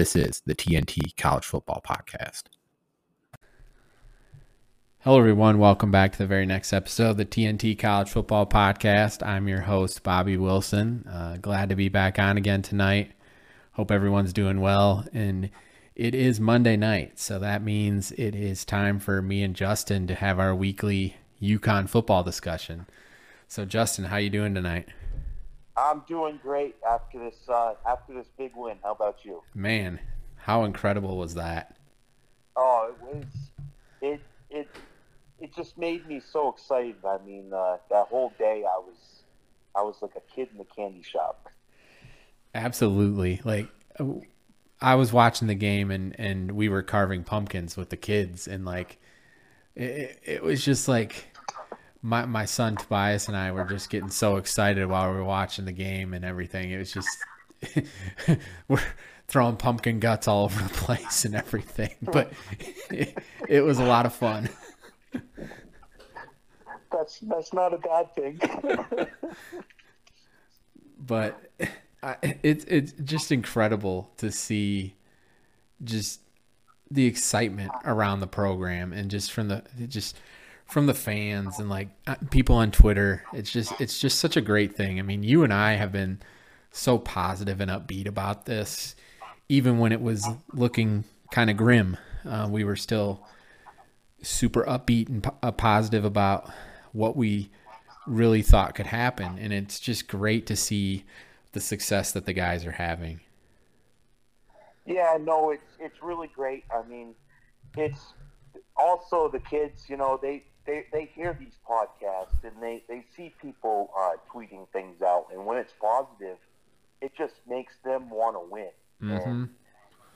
This is the TNT College Football Podcast. Hello, everyone. Welcome back to the very next episode of the TNT College Football Podcast. I'm your host, Bobby Wilson. Uh, glad to be back on again tonight. Hope everyone's doing well. And it is Monday night, so that means it is time for me and Justin to have our weekly UConn football discussion. So, Justin, how you doing tonight? I'm doing great after this uh, after this big win. How about you? Man, how incredible was that? Oh, it was it it it just made me so excited. I mean, uh, that whole day I was I was like a kid in the candy shop. Absolutely. Like I was watching the game and and we were carving pumpkins with the kids and like it, it was just like my my son Tobias and I were just getting so excited while we were watching the game and everything. It was just we're throwing pumpkin guts all over the place and everything, but it, it was a lot of fun. That's that's not a bad thing. but it's it's just incredible to see just the excitement around the program and just from the just from the fans and like uh, people on Twitter. It's just it's just such a great thing. I mean, you and I have been so positive and upbeat about this, even when it was looking kind of grim. Uh, we were still super upbeat and uh, positive about what we really thought could happen, and it's just great to see the success that the guys are having. Yeah, no, it's it's really great. I mean, it's also the kids. You know, they they, they hear these podcasts and they, they see people uh, tweeting things out, and when it's positive, it just makes them want to win. Mm-hmm. And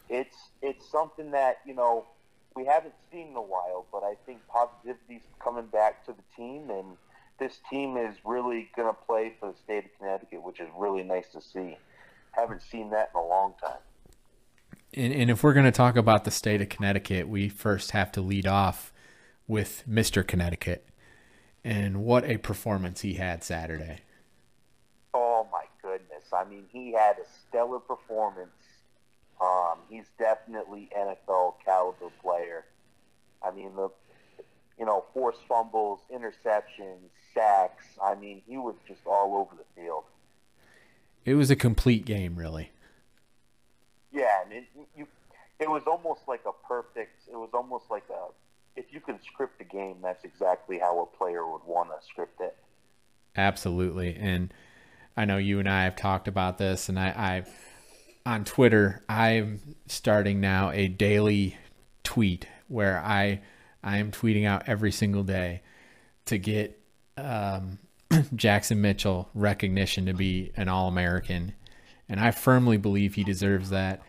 it's it's something that you know we haven't seen in a while, but I think positivity's coming back to the team, and this team is really going to play for the state of Connecticut, which is really nice to see. Haven't seen that in a long time. And, and if we're going to talk about the state of Connecticut, we first have to lead off with Mr. Connecticut. And what a performance he had Saturday. Oh my goodness. I mean, he had a stellar performance. Um, he's definitely NFL caliber player. I mean, the you know, forced fumbles, interceptions, sacks. I mean, he was just all over the field. It was a complete game, really. Yeah, and it, you, it was almost like a perfect. It was almost like a if you can script a game, that's exactly how a player would want to script it. Absolutely, and I know you and I have talked about this, and I, I on Twitter, I'm starting now a daily tweet where I I am tweeting out every single day to get um, Jackson Mitchell recognition to be an All American, and I firmly believe he deserves that.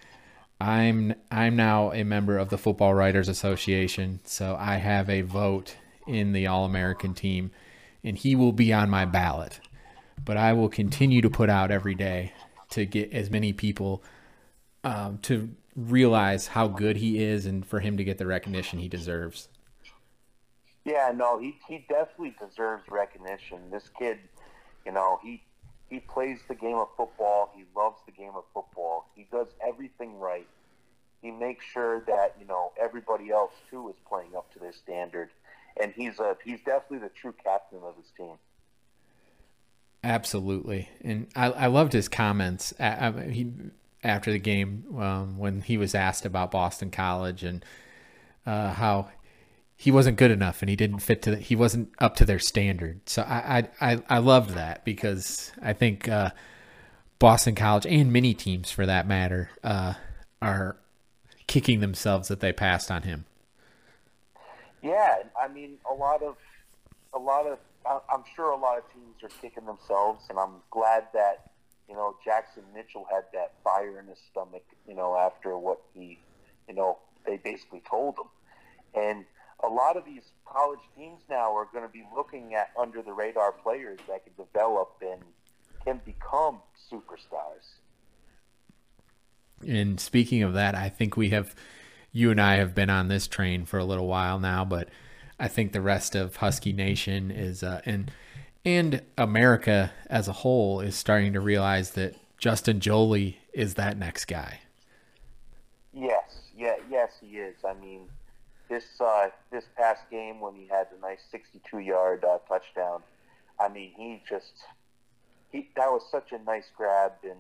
I'm I'm now a member of the Football Writers Association, so I have a vote in the All American team, and he will be on my ballot. But I will continue to put out every day to get as many people um, to realize how good he is, and for him to get the recognition he deserves. Yeah, no, he he definitely deserves recognition. This kid, you know, he he plays the game of football. He loves the game of football. He does everything right. He makes sure that you know everybody else too is playing up to their standard, and he's a he's definitely the true captain of his team. Absolutely, and I, I loved his comments. I, I, he after the game um, when he was asked about Boston College and uh, how he wasn't good enough and he didn't fit to the, he wasn't up to their standard. So I I I, loved that because I think uh, Boston College and many teams for that matter uh, are kicking themselves that they passed on him. Yeah, I mean a lot of a lot of I'm sure a lot of teams are kicking themselves, and I'm glad that you know Jackson Mitchell had that fire in his stomach, you know, after what he you know, they basically told him, And a lot of these college teams now are going to be looking at under the radar players that can develop and can become superstars. And speaking of that, I think we have, you and I have been on this train for a little while now, but I think the rest of Husky Nation is, uh, and and America as a whole is starting to realize that Justin Joly is that next guy. Yes, yeah, yes, he is. I mean, this uh, this past game when he had the nice 62 yard uh, touchdown, I mean, he just he that was such a nice grab, and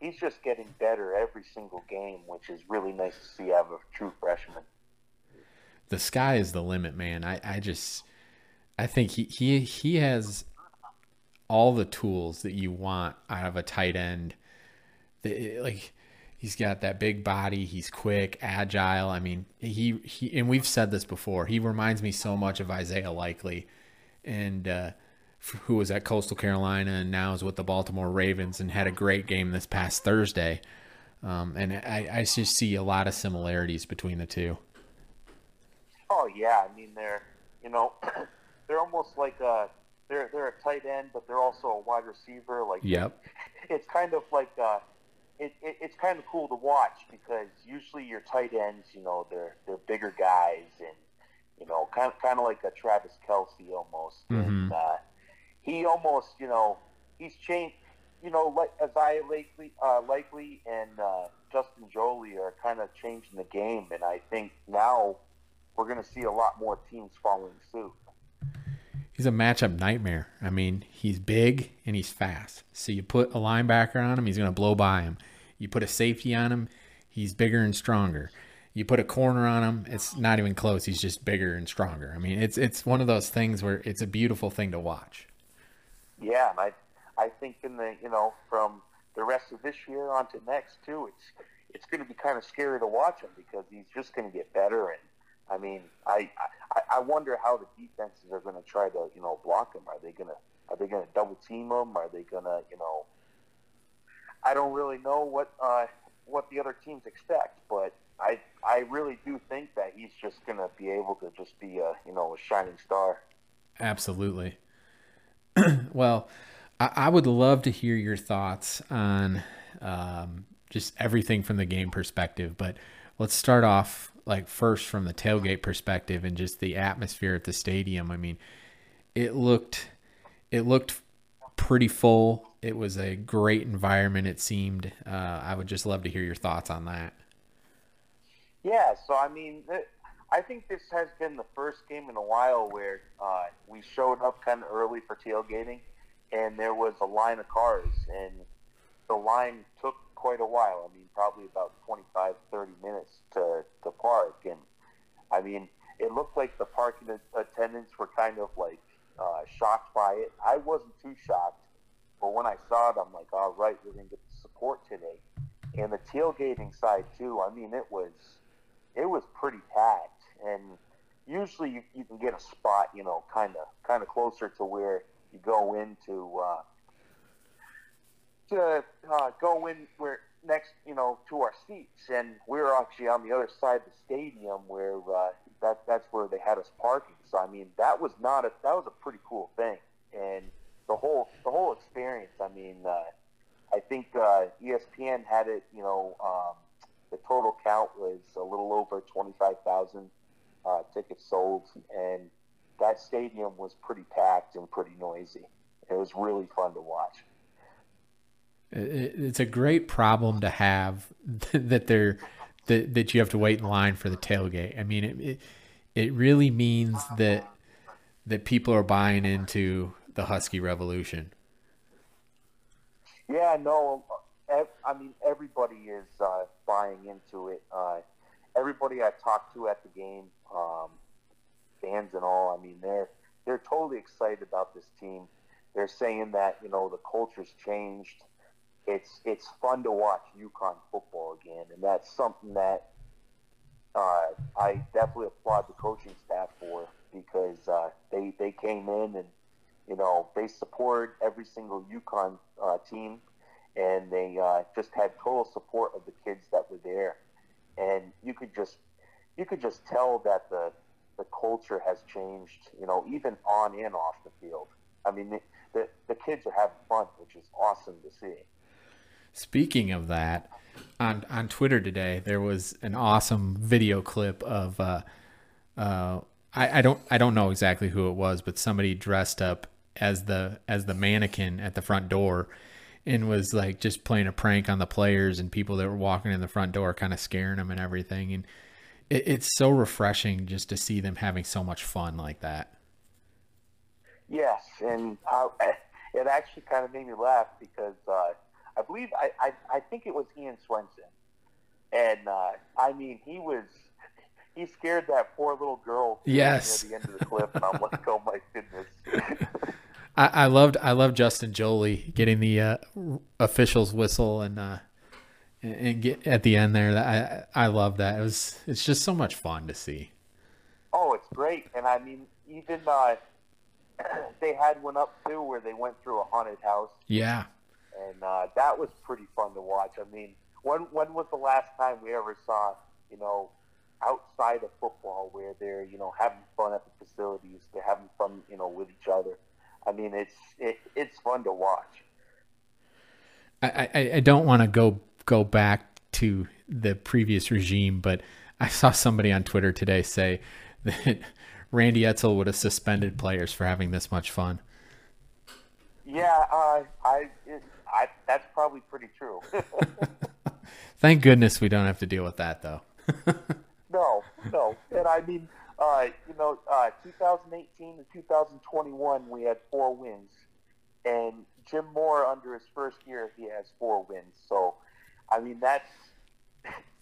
he's just getting better every single game, which is really nice to see out of a true freshman. The sky is the limit, man. I, I just I think he, he he has all the tools that you want out of a tight end. The, like he's got that big body, he's quick, agile. I mean, he he and we've said this before. He reminds me so much of Isaiah Likely and uh, who was at Coastal Carolina and now is with the Baltimore Ravens and had a great game this past Thursday. Um, and I, I just see a lot of similarities between the two. Oh yeah, I mean they're you know they're almost like a they're they're a tight end, but they're also a wide receiver. Like yep, it's kind of like uh, it, it it's kind of cool to watch because usually your tight ends, you know, they're they're bigger guys and you know kind of kind of like a Travis Kelce almost. Mhm. And, uh, he almost you know he's changed. You know, like Isaiah Likely, uh, Likely and uh, Justin Joly are kind of changing the game, and I think now we're going to see a lot more teams following suit. He's a matchup nightmare. I mean, he's big and he's fast. So you put a linebacker on him, he's going to blow by him. You put a safety on him, he's bigger and stronger. You put a corner on him, it's not even close. He's just bigger and stronger. I mean, it's it's one of those things where it's a beautiful thing to watch. Yeah, I I think in the you know from the rest of this year on to next too, it's it's going to be kind of scary to watch him because he's just going to get better. And I mean, I I, I wonder how the defenses are going to try to you know block him. Are they going to are they going to double team him? Are they going to you know? I don't really know what uh, what the other teams expect, but I I really do think that he's just going to be able to just be a you know a shining star. Absolutely. well, I, I would love to hear your thoughts on um, just everything from the game perspective, but let's start off like first from the tailgate perspective and just the atmosphere at the stadium. I mean, it looked it looked pretty full. It was a great environment. It seemed. Uh, I would just love to hear your thoughts on that. Yeah, so I mean, I think this has been the first game in a while where uh, we showed up kind of early for tailgating, and there was a line of cars, and the line took quite a while. I mean, probably about 25, 30 minutes to, to park, and I mean, it looked like the parking attendants were kind of like uh, shocked by it. I wasn't too shocked, but when I saw it, I'm like, all right, we're going to get the support today. And the tailgating side too. I mean, it was it was pretty packed, and usually you, you can get a spot, you know, kind of kind of closer to where you go into uh, to uh, go in where next, you know, to our seats, and we were actually on the other side of the stadium where uh, that that's where they had us parking. So I mean, that was not a that was a pretty cool thing, and the whole the whole experience. I mean, uh, I think uh, ESPN had it, you know. Um, the total count was a little over 25,000 uh, tickets sold, and that stadium was pretty packed and pretty noisy. It was really fun to watch. It- It's a great problem to have that they're that, that you have to wait in line for the tailgate. I mean, it, it it really means that that people are buying into the Husky Revolution. Yeah, no, I mean everybody is uh, buying into it. Uh, everybody I talked to at the game, um, fans and all, I mean they're they're totally excited about this team. They're saying that you know the culture's changed. It's it's fun to watch UConn football again, and that's something that uh, I definitely applaud the coaching staff for because uh, they they came in and you know they support every single UConn uh, team, and they uh, just had total support of the kids that were there. And you could just you could just tell that the the culture has changed. You know, even on and off the field. I mean, the, the kids are having fun, which is awesome to see. Speaking of that, on on Twitter today there was an awesome video clip of uh, uh, I, I don't I don't know exactly who it was, but somebody dressed up as the as the mannequin at the front door and was like just playing a prank on the players and people that were walking in the front door, kind of scaring them and everything. And it, it's so refreshing just to see them having so much fun like that. Yes, and uh, it actually kind of made me laugh because uh, I believe I, I I think it was Ian Swenson, and uh, I mean he was he scared that poor little girl. Yes. at the end of the clip, and I'm like, oh my goodness. I, I loved I loved Justin Joly getting the uh, officials whistle and uh, and get at the end there. I I love that. It was it's just so much fun to see. Oh, it's great, and I mean even uh, they had one up too where they went through a haunted house. Yeah, and uh, that was pretty fun to watch. I mean, when when was the last time we ever saw you know outside of football where they're you know having fun at the facilities, they're having fun you know with each other. I mean, it's it, it's fun to watch. I, I, I don't want to go go back to the previous regime, but I saw somebody on Twitter today say that Randy Edsall would have suspended players for having this much fun. Yeah, uh, I, it, I that's probably pretty true. Thank goodness we don't have to deal with that, though. no, no, and I mean, uh, you know, uh, 2018 to 2021, we had four wins, and Jim Mora, under his first year, he has four wins. So, I mean, that's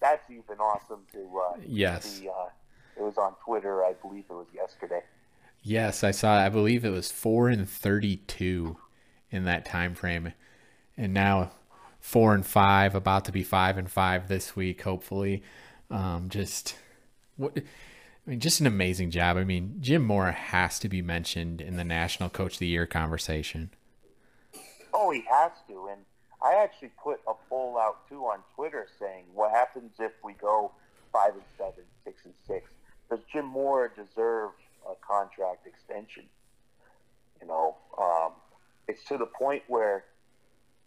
that's even awesome to uh, yes. See, uh, it was on Twitter, I believe it was yesterday. Yes, I saw. I believe it was four and thirty-two in that time frame, and now four and five, about to be five and five this week, hopefully. Um, just what I mean, just an amazing job. I mean, Jim Mora has to be mentioned in the National Coach of the Year conversation. Oh, he has to. And I actually put a poll out too on Twitter saying, "What happens if we go five and seven, six and six? Does Jim Mora deserve a contract extension?" You know, um, it's to the point where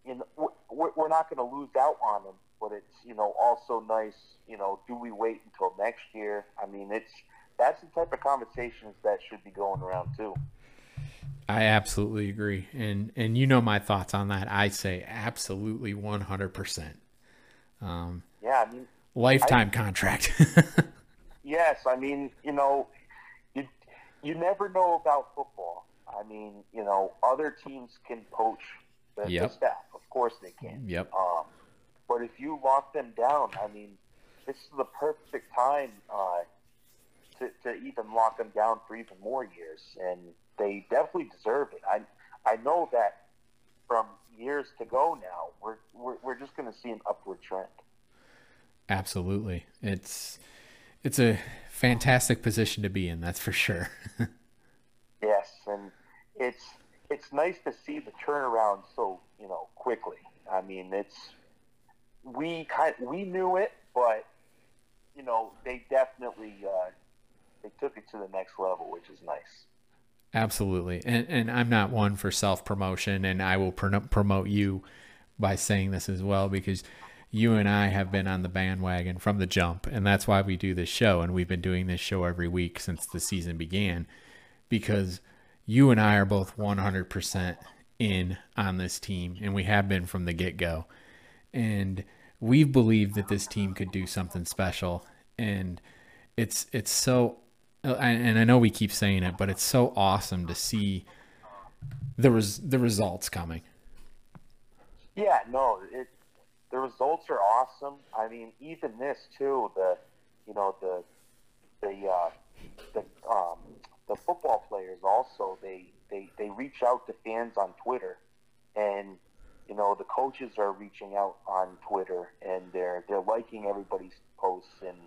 you know we're, we're not going to lose out on him but it's you know also nice. You know, do we wait until next year? I mean, it's that's the type of conversations that should be going around too. I absolutely agree, and and you know my thoughts on that. I say absolutely one hundred percent. Um, yeah, I mean, lifetime I, contract. yes, I mean, you know, you you never know about football. I mean, you know, other teams can poach the, yep. the staff. Of course, they can. Yep. Um, but if you lock them down, I mean, this is the perfect time uh, to, to even lock them down for even more years, and they definitely deserve it. I I know that from years to go now, we're we're, we're just going to see an upward trend. Absolutely, it's it's a fantastic position to be in. That's for sure. yes, and it's it's nice to see the turnaround so you know quickly. I mean, it's we kind we knew it, but you know they definitely uh, they took it to the next level, which is nice. Absolutely, and and I'm not one for self promotion, and I will pr- promote you by saying this as well because you and I have been on the bandwagon from the jump, and that's why we do this show, and we've been doing this show every week since the season began, because you and I are both 100% in on this team, and we have been from the get go, and we've believed that this team could do something special, and it's it's so. And I know we keep saying it, but it's so awesome to see the res, the results coming. Yeah, no, it the results are awesome. I mean, even this too. The you know the the uh, football players also they they they reach out to fans on Twitter, and you know, the coaches are reaching out on Twitter and they're they're liking everybody's posts. And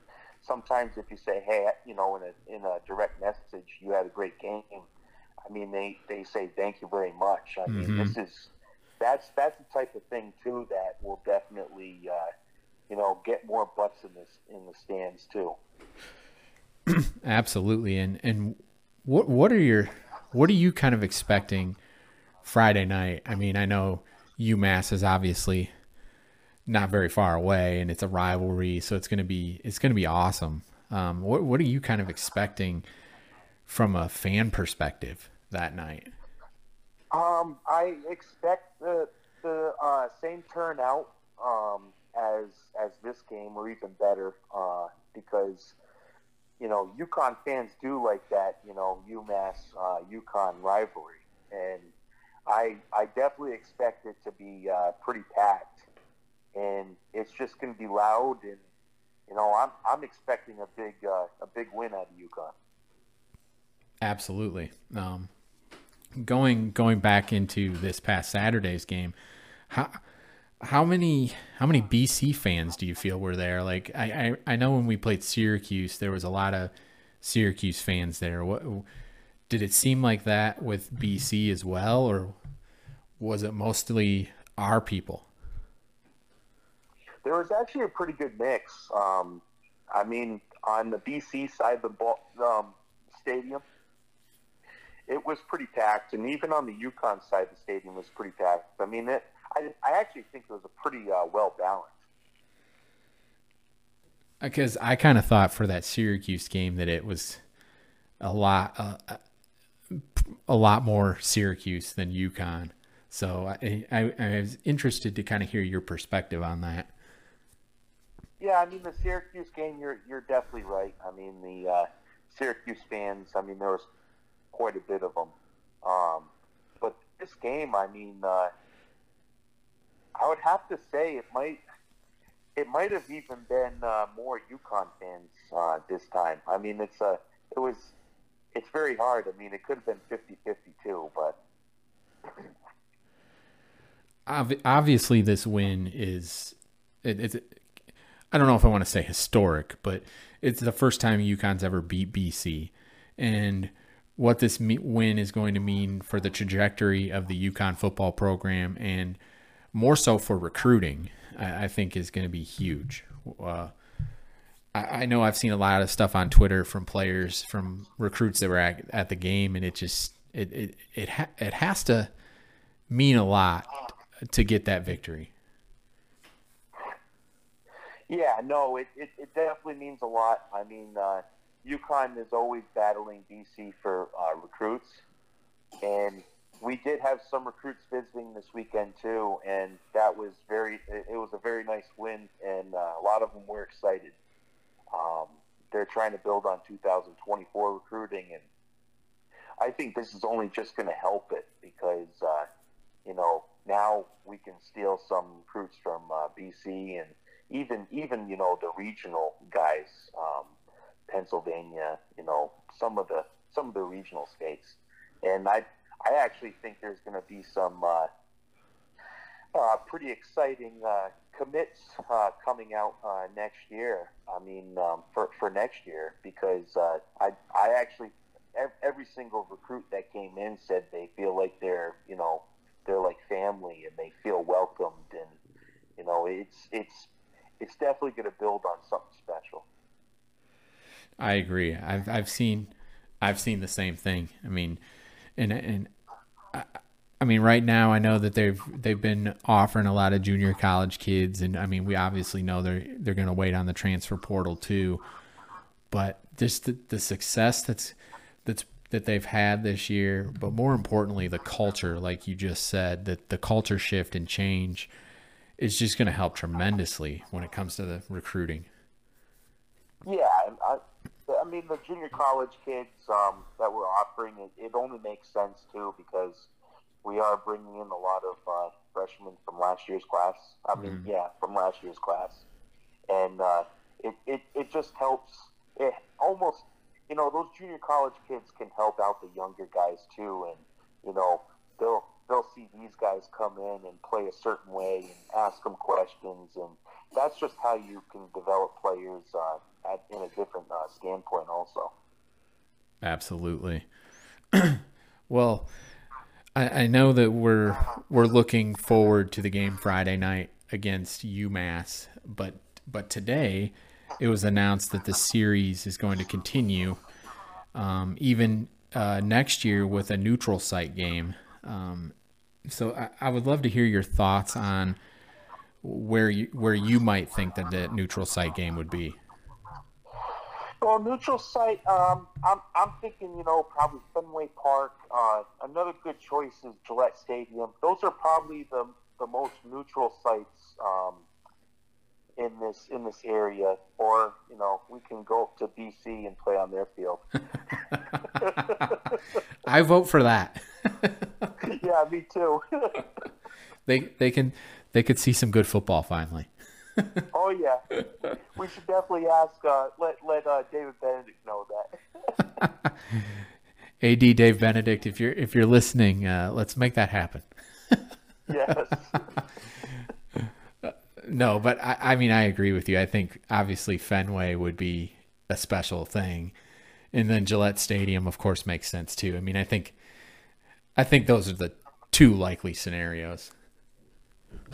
sometimes if you say, hey, you know, in a in a direct message, you had a great game. I mean, they they say thank you very much. I mean, mm-hmm. this is that's that's the type of thing too that will definitely uh, you know, get more butts in this in the stands too. Absolutely, and and what what are your what are you kind of expecting Friday night? I mean, I know UMass is obviously not very far away, and it's a rivalry, so it's gonna be it's gonna be awesome. Um, what what are you kind of expecting from a fan perspective that night? Um, I expect the the uh, same turnout um, as as this game, or even better, uh, because you know UConn fans do like that. You know UMass uh, UConn rivalry, and I I definitely expect it to be uh, pretty packed, and it's just going to be loud, and you know I'm I'm expecting a big uh, a big win out of UConn. Absolutely. Um, going going back into this past Saturday's game, how how many how many BC fans do you feel were there? Like I, I, I know when we played Syracuse, there was a lot of Syracuse fans there. What did it seem like that with BC as well, or was it mostly our people? There was actually a pretty good mix. Um, I mean, on the BC side of the ball, um, stadium, it was pretty packed, and even on the UConn side, the stadium was pretty packed. I mean, it, I, I actually think it was a pretty uh, well balanced. Because I kind of thought for that Syracuse game that it was a lot, uh, a lot more Syracuse than UConn. So I, I, I was interested to kind of hear your perspective on that. Yeah, I mean the Syracuse game, you're you're definitely right. I mean the uh, Syracuse fans. I mean there was quite a bit of them. Um, but this game, I mean, uh, I would have to say it might it might have even been uh, more UConn fans uh, this time. I mean, it's a it was it's very hard. I mean, it could have been 50-50 too, but obviously this win is it, it's I don't know if I want to say historic, but it's the first time UConn's ever beat BC, and what this win is going to mean for the trajectory of the UConn football program and more so for recruiting, I, I think is going to be huge. Uh, I, I, know I've seen a lot of stuff on Twitter from players, from recruits that were at, at the game, and it just it it it, ha- it has to mean a lot to get that victory. Yeah, no, it, it, it definitely means a lot. I mean, uh, UConn is always battling BC for uh, recruits, and we did have some recruits visiting this weekend too, and that was very. It was a very nice win, and uh, a lot of them were excited. Um, they're trying to build on 2024 recruiting, and I think this is only just going to help it because uh, you know now we can steal some recruits from uh, BC and even even you know the regional guys, um, Pennsylvania, you know some of the some of the regional states, and I I actually think there's going to be some uh, uh, pretty exciting uh, commits uh, coming out uh, next year. I mean, um, for for next year, because uh, I I actually every single recruit that came in said they feel like they're you know they're like family and they feel welcomed and you know it's it's it's definitely going to build on something special. I agree. I've I've seen I've seen the same thing. I mean, and and I, I mean, right now I know that they've they've been offering a lot of junior college kids, and I mean, we obviously know they're they're going to wait on the transfer portal too. But just the, the success that's that's that they've had this year, but more importantly, the culture, like you just said, that the culture shift and change is just going to help tremendously when it comes to the recruiting. Yeah, I, I mean the junior college kids um, that we're offering, it, it, only makes sense too because we are bringing in a lot of uh, freshmen from last year's class. I mean, mm-hmm. yeah, from last year's class, and uh, it, it it just helps. It almost you know, those junior college kids can help out the younger guys too, and you know, they'll they'll see these guys come in and play a certain way and ask them questions, and that's just how you can develop players uh, in a different uh, standpoint, also. Absolutely. well, I, I know that we're we're looking forward to the game Friday night against UMass, but but today it was announced that the series is going to continue um, even uh, next year with a neutral site game. Um, so I, I, would love to hear your thoughts on where you where you might think that the neutral site game would be. Well, neutral site, um, I'm, I'm thinking, you know, probably Fenway Park. Uh, another good choice is Gillette Stadium. Those are probably the, the most neutral sites um, in this in this area. Or, you know, we can go to BC and play on their field. I vote for that. yeah, me too. they they can they could see some good football finally. oh yeah, we should definitely ask. Uh, let let uh, David Benedict know that. Ad Dave Benedict, if you're if you're listening, uh, let's make that happen. yes. no, but I, I mean I agree with you. I think obviously Fenway would be a special thing, and then Gillette Stadium, of course, makes sense too. I mean, I think I think those are the two likely scenarios.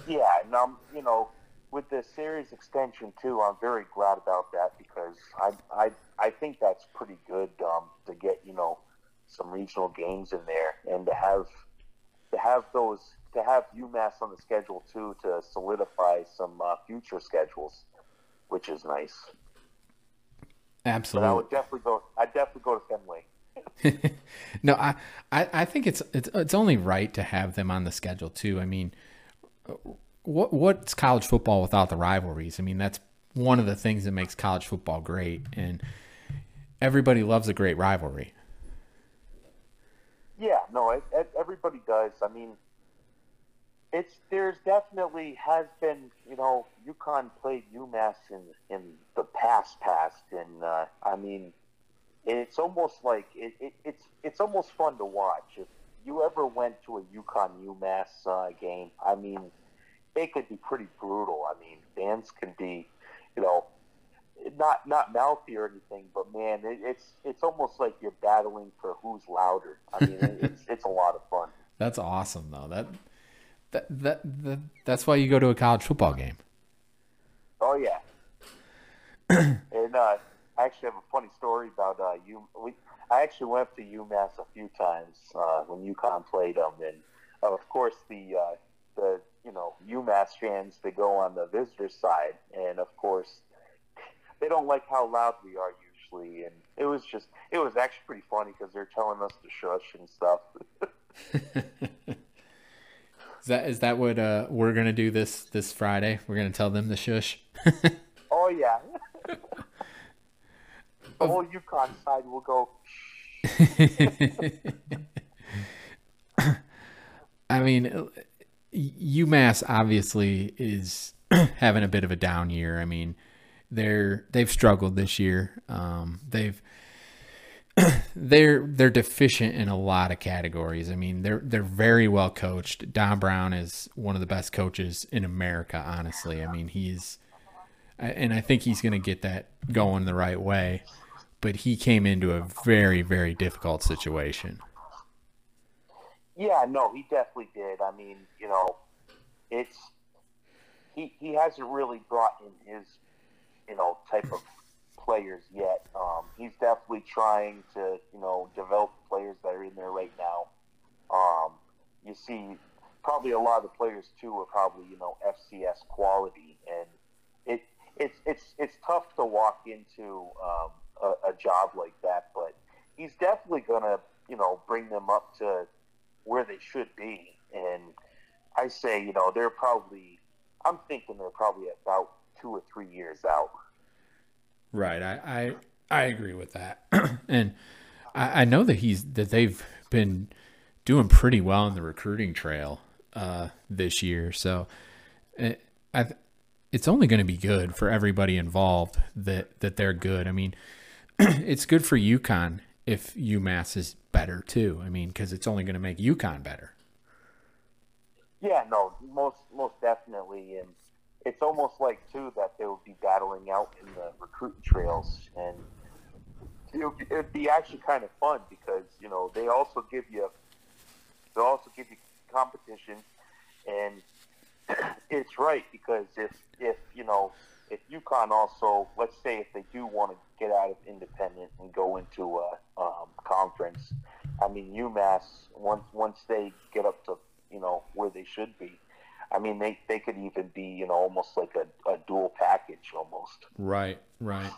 Yeah, and um, you know, with the series extension too, I'm very glad about that because I I I think that's pretty good um, to get you know some regional games in there and to have to have those to have UMass on the schedule too to solidify some uh, future schedules, which is nice. Absolutely, but I would definitely go. I definitely go to Fenway. no, I, I I think it's it's it's only right to have them on the schedule too. I mean, what what's college football without the rivalries? I mean, that's one of the things that makes college football great, and everybody loves a great rivalry. Yeah, no, it, it, everybody does. I mean, it's there's definitely has been you know UConn played UMass in in the past past, and uh, I mean, it's almost like it, it, it's it's almost fun to watch. If you ever went to a UConn UMass uh, game, I mean they could be pretty brutal. I mean, fans can be, you know, not not mouthy or anything, but man, it, it's it's almost like you're battling for who's louder. I mean, it's it's a lot of fun. That's awesome, though. That, that that that that's why you go to a college football game. Oh yeah, and uh, I actually have a funny story about uh, you. We, I actually went to UMass a few times uh, when UConn played them, and uh, of course the uh, the you know UMass fans they go on the visitor side, and of course they don't like how loud we are usually, and it was just it was actually pretty funny because they're telling us to shush and stuff. is that is that what uh, we're gonna do this this Friday? We're gonna tell them to shush. oh yeah. the whole UConn side will go. I mean, UMass obviously is having a bit of a down year. I mean, they're they've struggled this year. Um, they've they're they're deficient in a lot of categories. I mean, they're they're very well coached. Don Brown is one of the best coaches in America. Honestly, I mean, he's and I think he's going to get that going the right way. But he came into a very very difficult situation. Yeah, no, he definitely did. I mean, you know, it's he he hasn't really brought in his you know type of players yet. Um, he's definitely trying to you know develop players that are in there right now. Um, you see, probably a lot of the players too are probably you know FCS quality, and it it's it's it's tough to walk into um, a, a job like that, but he's definitely gonna you know bring them up to where they should be. And I say, you know, they're probably, I'm thinking they're probably about two or three years out. Right. I, I, I agree with that. and I, I know that he's, that they've been doing pretty well on the recruiting trail uh, this year. So it, eh, I, it's only going to be good for everybody involved that, that they're good. I mean, it's good for UConn if UMass is better too. I mean, because it's only going to make UConn better. Yeah, no, most most definitely, and it's almost like too that they would be battling out in the recruiting trails, and it would be actually kind of fun because you know they also give you they also give you competition, and it's right because if if you know if UConn also, let's say if they do want to get out of independent and go into a um, conference, I mean UMass once once they get up to you know where they should be, I mean they, they could even be you know almost like a, a dual package almost. Right, right.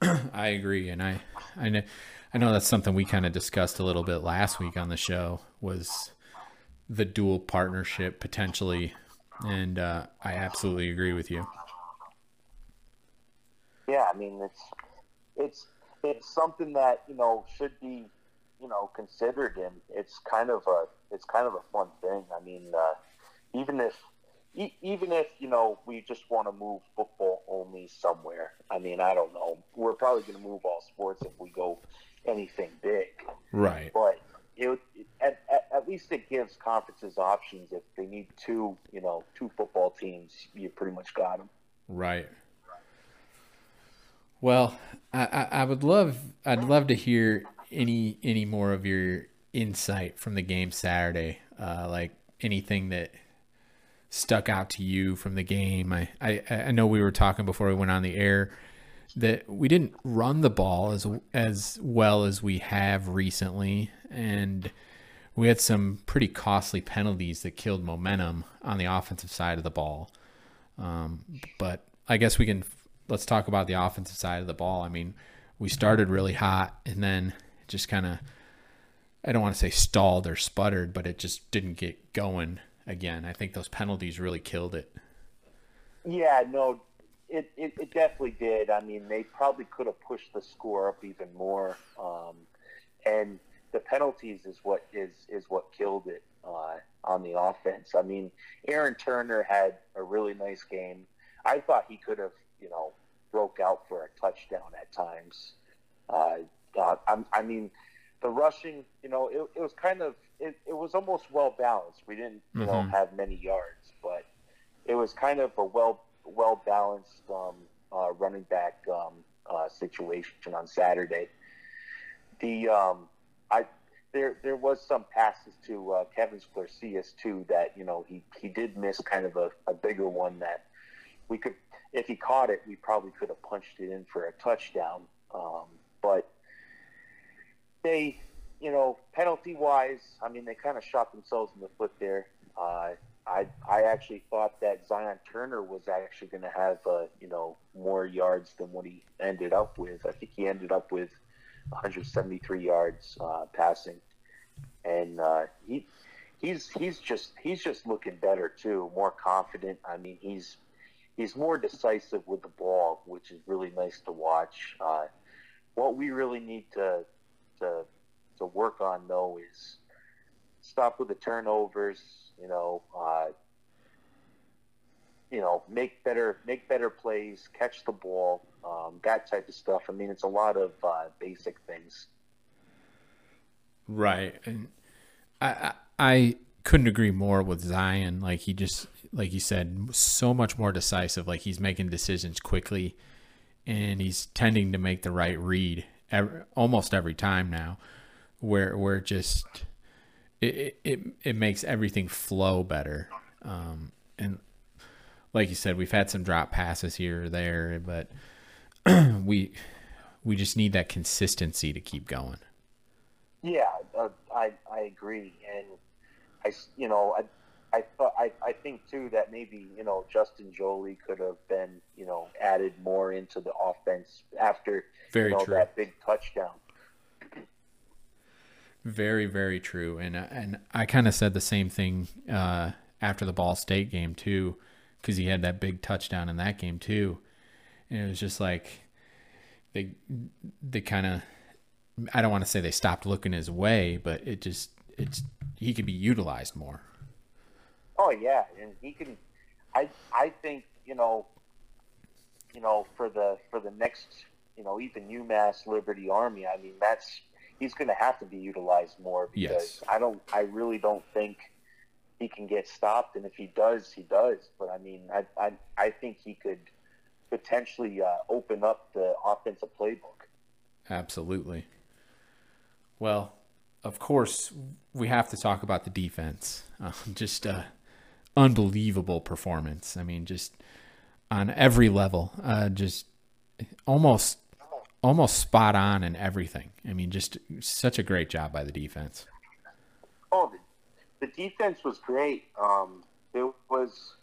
I agree, and I I know I know that's something we kind of discussed a little bit last week on the show was the dual partnership potentially, and uh, I absolutely agree with you. Yeah, I mean it's it's it's something that you know should be you know considered, and it's kind of a it's kind of a fun thing. I mean, uh, even if even if you know we just want to move football only somewhere, I mean, I don't know. We're probably going to move all sports if we go anything big, right? But it, it at, at, at least it gives conferences options. If they need two, you know, two football teams, you pretty much got them. Right. Well, I, I would love I'd love to hear any any more of your insight from the game Saturday, uh, like anything that stuck out to you from the game. I, I I know we were talking before we went on the air that we didn't run the ball as as well as we have recently, and we had some pretty costly penalties that killed momentum on the offensive side of the ball. Um, but I guess we can let's talk about the offensive side of the ball. I mean, we started really hot and then just kind of I don't want to say stalled or sputtered, but it just didn't get going again. I think those penalties really killed it. Yeah, no, it, it, it definitely did. I mean, they probably could have pushed the score up even more. Um, and the penalties is what is is what killed it uh, on the offense. I mean, Aaron Turner had a really nice game. I thought he could have you know, broke out for a touchdown at times. Uh, uh, I, I mean, the rushing, you know, it, it was kind of, it, it was almost well balanced. We didn't, you mm-hmm. know, have many yards, but it was kind of a well, well balanced um, uh, running back um, uh, situation on Saturday. The, um, I, there, there was some passes to uh, Kevin too that you know he, he did miss kind of a, a bigger one that we could if he caught it, we probably could have punched it in for a touchdown. Um, but they, you know, penalty wise, I mean, they kind of shot themselves in the foot there. Uh, I I actually thought that Zion Turner was actually going to have uh, you know more yards than what he ended up with. I think he ended up with 173 yards uh, passing, and uh, he he's he's just he's just looking better too, more confident. I mean, he's he's more decisive with the ball, which is really nice to watch. Uh, what we really need to to to work on though is stop with the turnovers. You know, uh, you know, make better make better plays, catch the ball, um, that type of stuff. I mean, it's a lot of uh, basic things. Right, and I, I I couldn't agree more with Zion. Like he just like you said, so much more decisive. Like he's making decisions quickly, and he's tending to make the right read every, almost every time now. Where where just it it it makes everything flow better. Um, and like you said, we've had some drop passes here or there, but we we just need that consistency to keep going. Yeah, uh, I I agree, and I you know I I thought I, I think too that maybe you know Justin Joly could have been you know added more into the offense after very you know, true. that big touchdown. Very very true, and and I kind of said the same thing uh, after the Ball State game too, because he had that big touchdown in that game too, and it was just like they they kind of I don't want to say they stopped looking his way, but it just it's he could be utilized more. Oh yeah, and he can. I I think you know, you know, for the for the next, you know, even UMass Liberty Army. I mean, that's he's going to have to be utilized more because yes. I don't. I really don't think he can get stopped, and if he does, he does. But I mean, I I, I think he could potentially uh, open up the offensive playbook. Absolutely. Well, of course, we have to talk about the defense. Uh, just uh, unbelievable performance. I mean, just on every level. Uh, just almost almost spot on in everything. I mean, just such a great job by the defense. Oh, the, the defense was great. Um, there was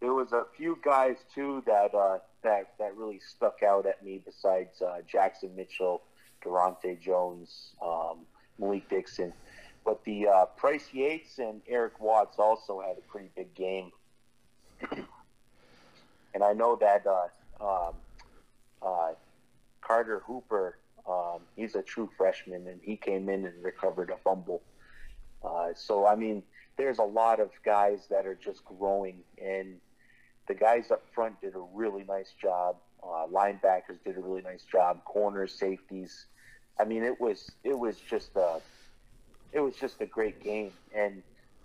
there was a few guys too that uh, that that really stuck out at me. Besides uh, Jackson Mitchell, Durante Jones, um, Malik Dixon, but the uh, Price Yates and Eric Watts also had a pretty big game. and I know that uh, um, uh, Carter Hooper, um, he's a true freshman, and he came in and recovered a fumble. Uh, so I mean, there's a lot of guys that are just growing, and the guys up front did a really nice job. Uh, linebackers did a really nice job. Corners, safeties. I mean, it was it was just a it was just a great game. And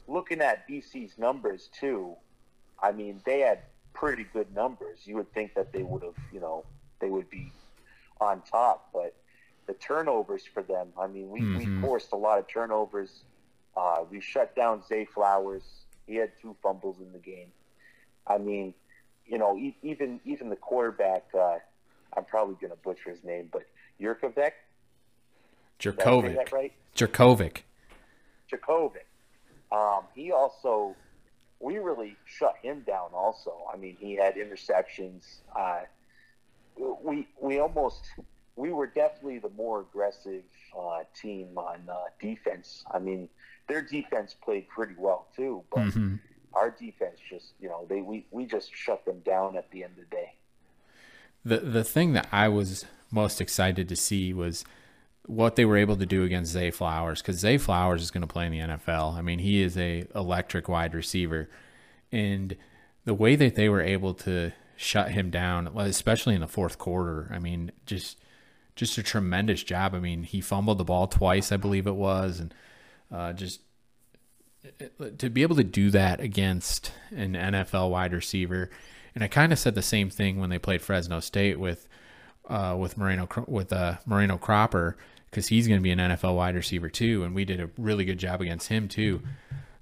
looking at BC's numbers too, I mean, they had pretty good numbers. You would think that they would have, you know, they would be on top, but the turnovers for them. I mean, we, mm-hmm. we forced a lot of turnovers. Uh, we shut down Zay Flowers. He had two fumbles in the game. I mean, you know, e- even even the quarterback. Uh, I'm probably going to butcher his name, but Jurkovec. Jurkovec. right? Jurkovec. Um, he also, we really shut him down. Also, I mean, he had interceptions. Uh, we we almost we were definitely the more aggressive uh, team on uh, defense. I mean, their defense played pretty well too, but mm-hmm. our defense just you know they we, we just shut them down at the end of the day. The the thing that I was most excited to see was what they were able to do against Zay Flowers because Zay Flowers is going to play in the NFL. I mean, he is a electric wide receiver, and the way that they were able to shut him down, especially in the fourth quarter. I mean, just just a tremendous job. I mean, he fumbled the ball twice, I believe it was, and uh, just to be able to do that against an NFL wide receiver. And I kind of said the same thing when they played Fresno State with uh, with Moreno with uh, Moreno Cropper because he's going to be an NFL wide receiver too, and we did a really good job against him too.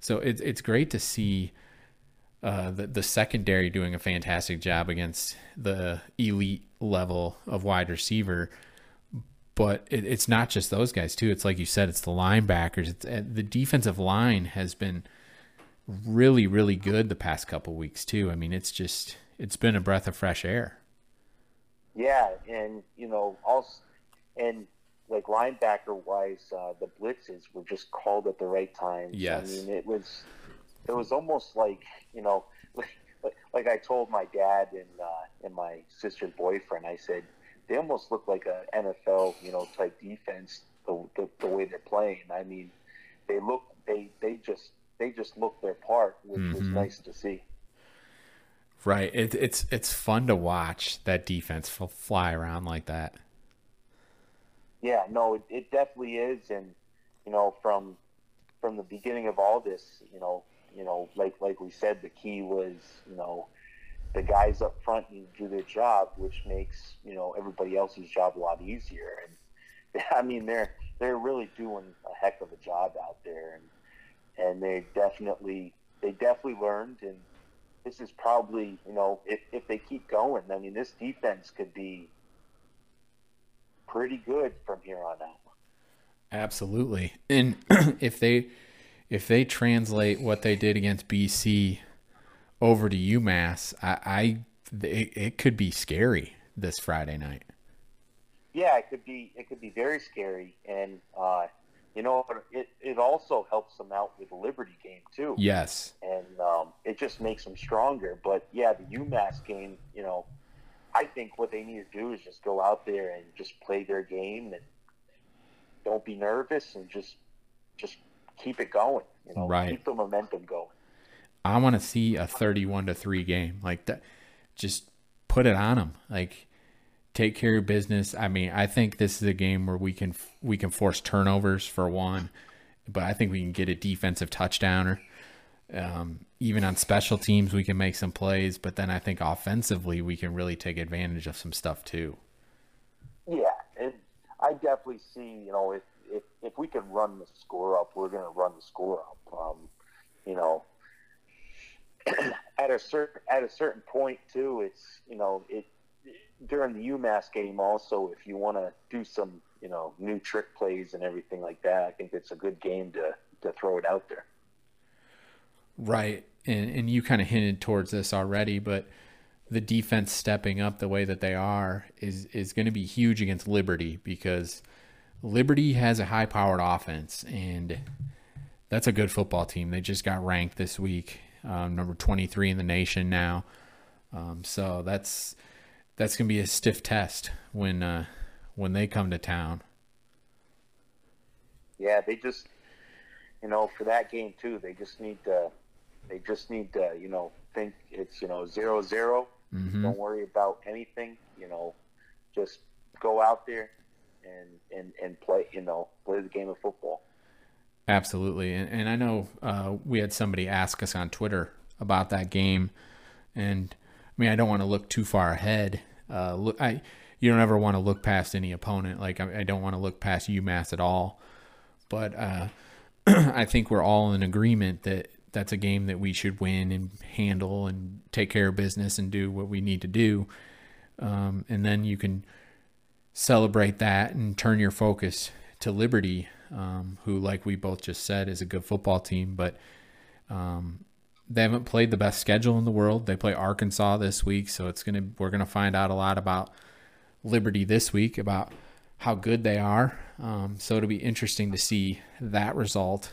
So it's it's great to see uh, the the secondary doing a fantastic job against the elite level of wide receiver. But it, it's not just those guys too. It's like you said, it's the linebackers. It's uh, the defensive line has been really really good the past couple weeks too. I mean, it's just it's been a breath of fresh air. Yeah, and you know, also and like linebacker wise, uh, the blitzes were just called at the right time. Yes, I mean it was it was almost like you know, like, like I told my dad and uh, and my sister's boyfriend, I said they almost look like a NFL you know type defense the, the, the way they're playing. I mean, they look they they just they just look their part, which mm-hmm. was nice to see. Right. It, it's it's fun to watch that defense fly around like that. Yeah. No, it, it definitely is, and you know, from from the beginning of all this, you know, you know, like like we said, the key was you know the guys up front need to do their job, which makes you know everybody else's job a lot easier. And I mean, they're they're really doing a heck of a job out there, and and they definitely they definitely learned. And this is probably you know if if they keep going, I mean, this defense could be pretty good from here on out. Absolutely, and if they if they translate what they did against BC over to UMass, I, I it, it could be scary this Friday night. Yeah, it could be. It could be very scary, and uh, you know, it it also helps them out with the Liberty game too. Yes, and um, it just makes them stronger. But yeah, the UMass game, you know, I think what they need to do is just go out there and just play their game and don't be nervous and just just keep it going. You know, right. keep the momentum going. I want to see a thirty-one to three game like that. Just put it on them. Like take care of business. I mean, I think this is a game where we can we can force turnovers for one, but I think we can get a defensive touchdown or um, even on special teams we can make some plays. But then I think offensively we can really take advantage of some stuff too. Yeah, and I definitely see you know if if, if we can run the score up, we're going to run the score up. Um, you know, at a certain at a certain point too, it's you know it during the UMass game also. If you want to do some you know new trick plays and everything like that, I think it's a good game to to throw it out there. Right, and and you kind of hinted towards this already, but the defense stepping up the way that they are is is going to be huge against Liberty because Liberty has a high powered offense and that's a good football team. They just got ranked this week, um, number 23 in the nation now. Um, so that's that's gonna be a stiff test when uh, when they come to town. Yeah, they just you know for that game too. They just need to they just need to you know think it's you know zero zero. Mm-hmm. Don't worry about anything. You know, just go out there and and and play. You know, play the game of football. Absolutely, and, and I know uh, we had somebody ask us on Twitter about that game, and I mean I don't want to look too far ahead. Uh, look, I you don't ever want to look past any opponent. Like I, I don't want to look past UMass at all, but uh, I think we're all in agreement that that's a game that we should win and handle and take care of business and do what we need to do. Um, and then you can celebrate that and turn your focus to Liberty, um, who, like we both just said, is a good football team, but um, they haven't played the best schedule in the world. They play Arkansas this week, so it's gonna we're gonna find out a lot about Liberty this week about how good they are. Um, so it'll be interesting to see that result.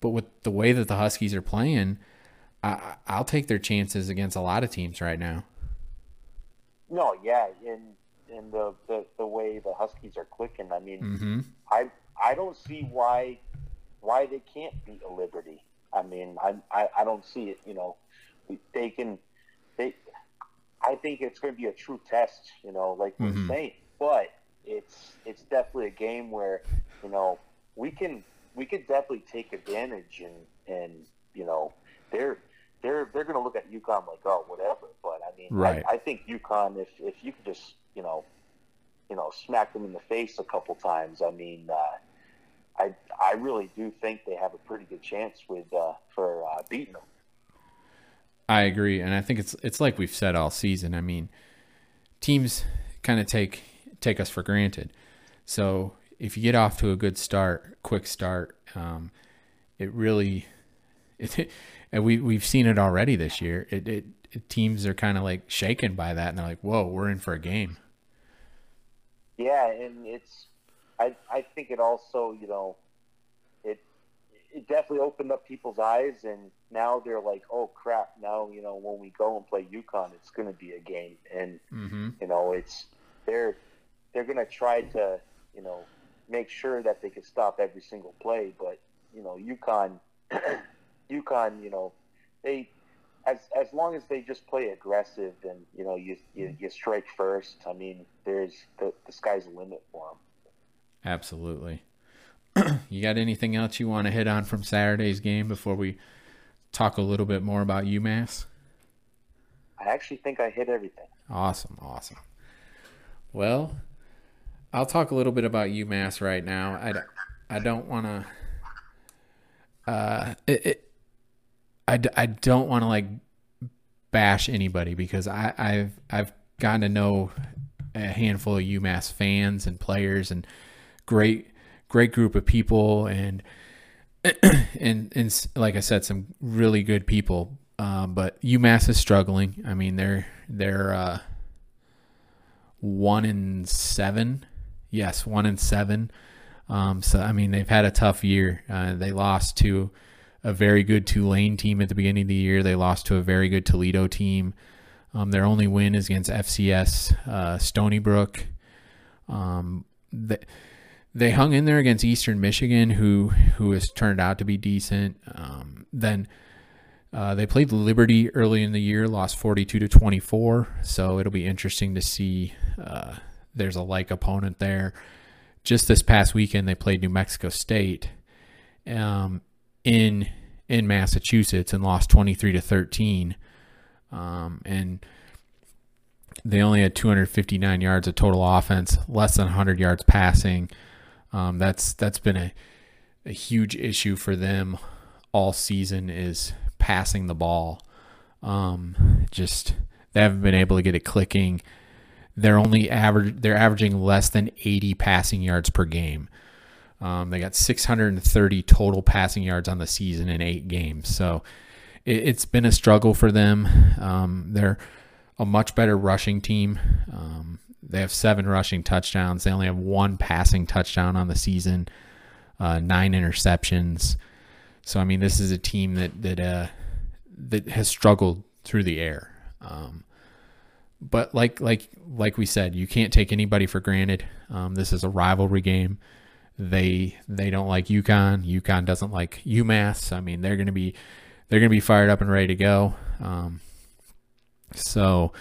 But with the way that the Huskies are playing, I, I'll take their chances against a lot of teams right now. No, yeah, and and the, the, the way the Huskies are clicking, I mean, mm-hmm. I I don't see why why they can't beat a Liberty. I mean, I, I I don't see it. You know, they can they. I think it's going to be a true test. You know, like we're mm-hmm. saying, but it's it's definitely a game where you know we can we could definitely take advantage and and you know they're they're they're going to look at UConn like oh whatever. But I mean, right. I, I think UConn if if you could just you know you know smack them in the face a couple times, I mean. Uh, I, I really do think they have a pretty good chance with uh, for uh, beating them. I agree, and I think it's it's like we've said all season. I mean, teams kind of take take us for granted. So if you get off to a good start, quick start, um, it really, it, and we we've seen it already this year. It, it, it teams are kind of like shaken by that, and they're like, "Whoa, we're in for a game." Yeah, and it's, I I think it also you know, it it definitely opened up people's eyes, and now they're like, "Oh crap!" Now you know when we go and play UConn, it's going to be a game, and mm-hmm. you know it's they're they're going to try to you know make sure that they could stop every single play. But you know, UConn, UConn, you know, they as as long as they just play aggressive and you know you you, mm-hmm. you strike first. I mean, there's the the sky's the limit for them. Absolutely. you got anything else you want to hit on from Saturday's game before we talk a little bit more about UMass? I actually think I hit everything. Awesome, awesome. Well, I'll talk a little bit about UMass right now. I, I don't want to. Uh, it, it, I, I don't want to like bash anybody because I, I've I've gotten to know a handful of UMass fans and players and great great group of people and and and like I said, some really good people. Um, but UMass is struggling. I mean, they're they're uh, one in seven Yes, one and seven. Um, so I mean, they've had a tough year. Uh, they lost to a very good Tulane team at the beginning of the year. They lost to a very good Toledo team. Um, their only win is against FCS uh, Stony Brook. Um, they, they hung in there against Eastern Michigan, who who has turned out to be decent. Um, then uh, they played Liberty early in the year, lost 42 to 24. So it'll be interesting to see uh, there's a like opponent there. Just this past weekend, they played New Mexico State um, in in Massachusetts and lost 23 to 13. Um, and they only had 259 yards of total offense, less than 100 yards passing. Um, that's that's been a, a huge issue for them all season is passing the ball. Um, just they haven't been able to get it clicking. They're only average. They're averaging less than 80 passing yards per game. Um, they got 630 total passing yards on the season in eight games. So it, has been a struggle for them. Um, they're a much better rushing team. Um, they have seven rushing touchdowns. They only have one passing touchdown on the season, uh, nine interceptions. So I mean, this is a team that that uh, that has struggled through the air. Um, but like like like we said, you can't take anybody for granted. Um, this is a rivalry game. They they don't like UConn. UConn doesn't like UMass. I mean, they're gonna be they're gonna be fired up and ready to go. Um, so,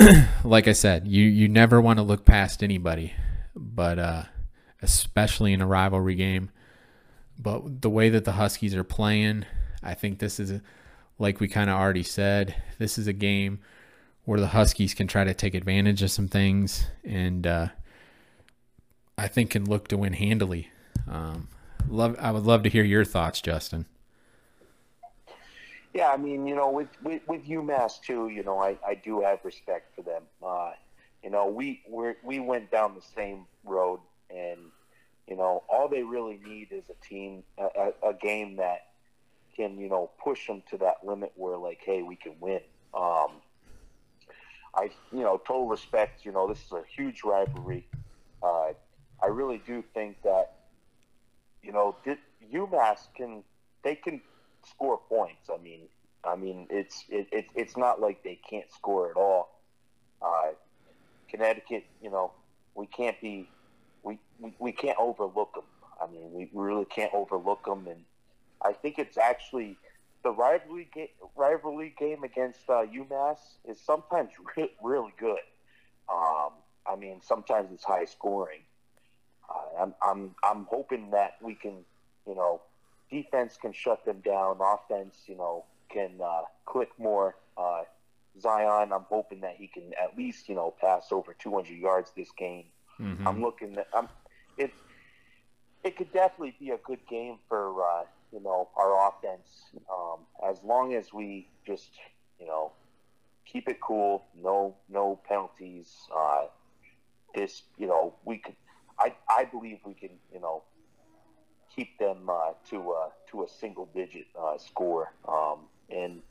like I said, you you never want to look past anybody, but uh, especially in a rivalry game. But the way that the Huskies are playing, I think this is, like we kind of already said, this is a game where the Huskies can try to take advantage of some things and uh, I think can look to win handily. Um, love, I would love to hear your thoughts, Justin. Yeah, I mean, you know, with, with, with UMass too, you know, I, I do have respect for them. Uh, you know, we we we went down the same road, and you know, all they really need is a team, a, a, game that can, you know, push them to that limit where, like, hey, we can win. Um, I, you know, total respect. You know, this is a huge rivalry. Uh, I really do think that, you know, UMass can they can score points. I mean, I mean, it's it, it it's not like they can't score at all. Uh, Connecticut, you know, we can't be we, we, we can't overlook them. I mean, we really can't overlook them, and I think it's actually the rivalry game, rivalry game against uh, UMass is sometimes re- really good. Um, I mean, sometimes it's high scoring. Uh, I'm I'm I'm hoping that we can, you know, defense can shut them down. Offense, you know, can uh, click more. Uh, Zion, I'm hoping that he can at least, you know, pass over 200 yards this game. Mm-hmm. I'm looking at I'm it. It could definitely be a good game for uh, you know our offense as long as we just you know keep it cool. No no penalties. Uh, this you know we could. I I believe we can you know keep them uh, to uh, to a single digit uh, score. Um, and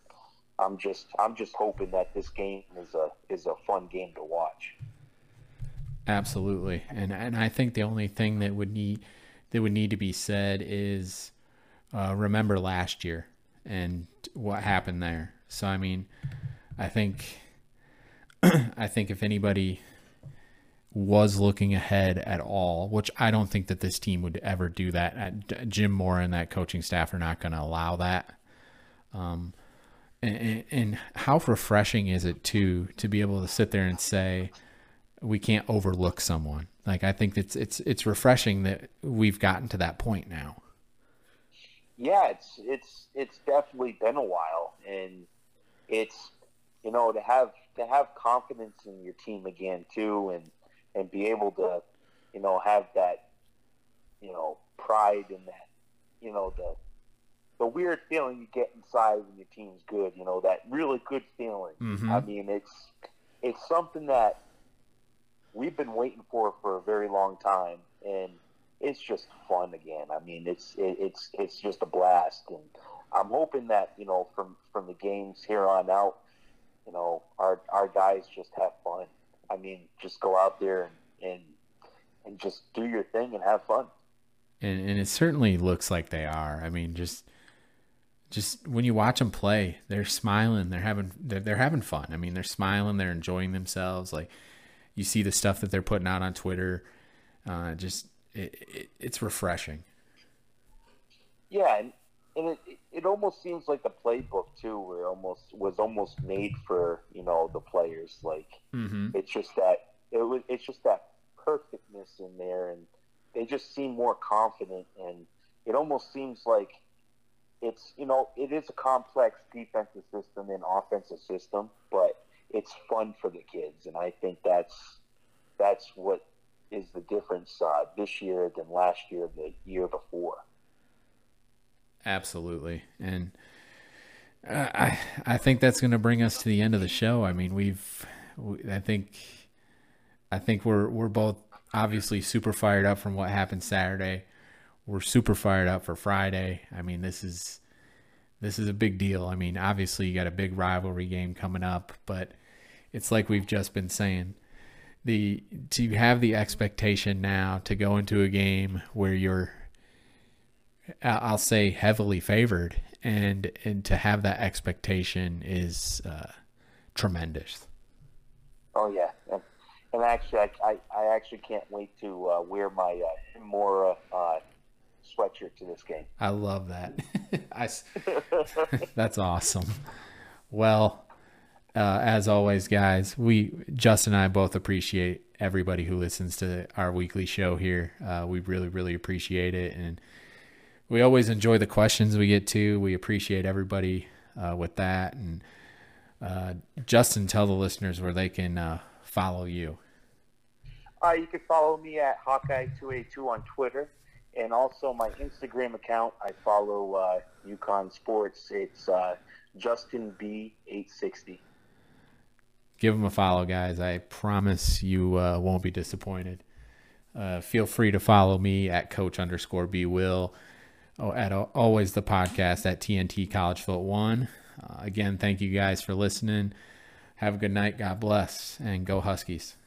I'm just I'm just hoping that this game is a is a fun game to watch. Absolutely, and and I think the only thing that would need that would need to be said is uh, remember last year and what happened there. So I mean, I think I think if anybody was looking ahead at all, which I don't think that this team would ever do that. Jim Mora and that coaching staff are not going to allow that. Um, and, and, how refreshing is it to to be able to sit there and say we can't overlook someone? Like I think it's it's it's refreshing that we've gotten to that point now. Yeah, it's it's it's definitely been a while, and it's you know to have to have confidence in your team again too, and and be able to, you know, have that, you know, pride and that, you know, the the weird feeling you get inside when your team's good. You know, that really good feeling. Mm-hmm. I mean, it's it's something that we've been waiting for for a very long time, and it's just fun again. I mean, it's it, it's it's just a blast, and I'm hoping that you know from from the games here on out, you know, our our guys just have fun. I mean, just go out there and and, and just do your thing and have fun. And and it certainly looks like they are. I mean, just just when you watch them play, they're smiling, they're having they're, they're having fun. I mean, they're smiling, they're enjoying themselves. Like you see the stuff that they're putting out on Twitter, uh, just it, it, it's refreshing. Yeah, and, and it it almost seems like the playbook too, where almost was almost made for you know the players. Like mm-hmm. it's just that it was it's just that perfectness in there, and they just seem more confident, and it almost seems like it's you know it is a complex defensive system and offensive system, but it's fun for the kids, and I think that's that's what is the difference uh, this year than last year, the year before. Absolutely. And I I think that's going to bring us to the end of the show. I mean, we've we, I think I think we're we're both obviously super fired up from what happened Saturday. We're super fired up for Friday. I mean, this is this is a big deal. I mean, obviously you got a big rivalry game coming up, but it's like we've just been saying. The to have the expectation now to go into a game where you're I'll say heavily favored and and to have that expectation is uh, tremendous. Oh yeah, and, and actually, I, I, I, actually can't wait to uh, wear my uh, more uh, sweatshirt to this game. I love that. I, that's awesome. Well, uh, as always, guys, we Justin and I both appreciate everybody who listens to our weekly show here. Uh, we really, really appreciate it, and we always enjoy the questions we get to. We appreciate everybody uh, with that. And uh, Justin, tell the listeners where they can uh, follow you. Uh, you can follow me at Hawkeye282 on Twitter. And also my Instagram account, I follow uh, UConn Sports. It's uh, Justin B860. Give them a follow, guys. I promise you uh, won't be disappointed. Uh, feel free to follow me at coach underscore B Will oh, at always the podcast at TNT College Foot One. Uh, again, thank you guys for listening. Have a good night. God bless, and go Huskies.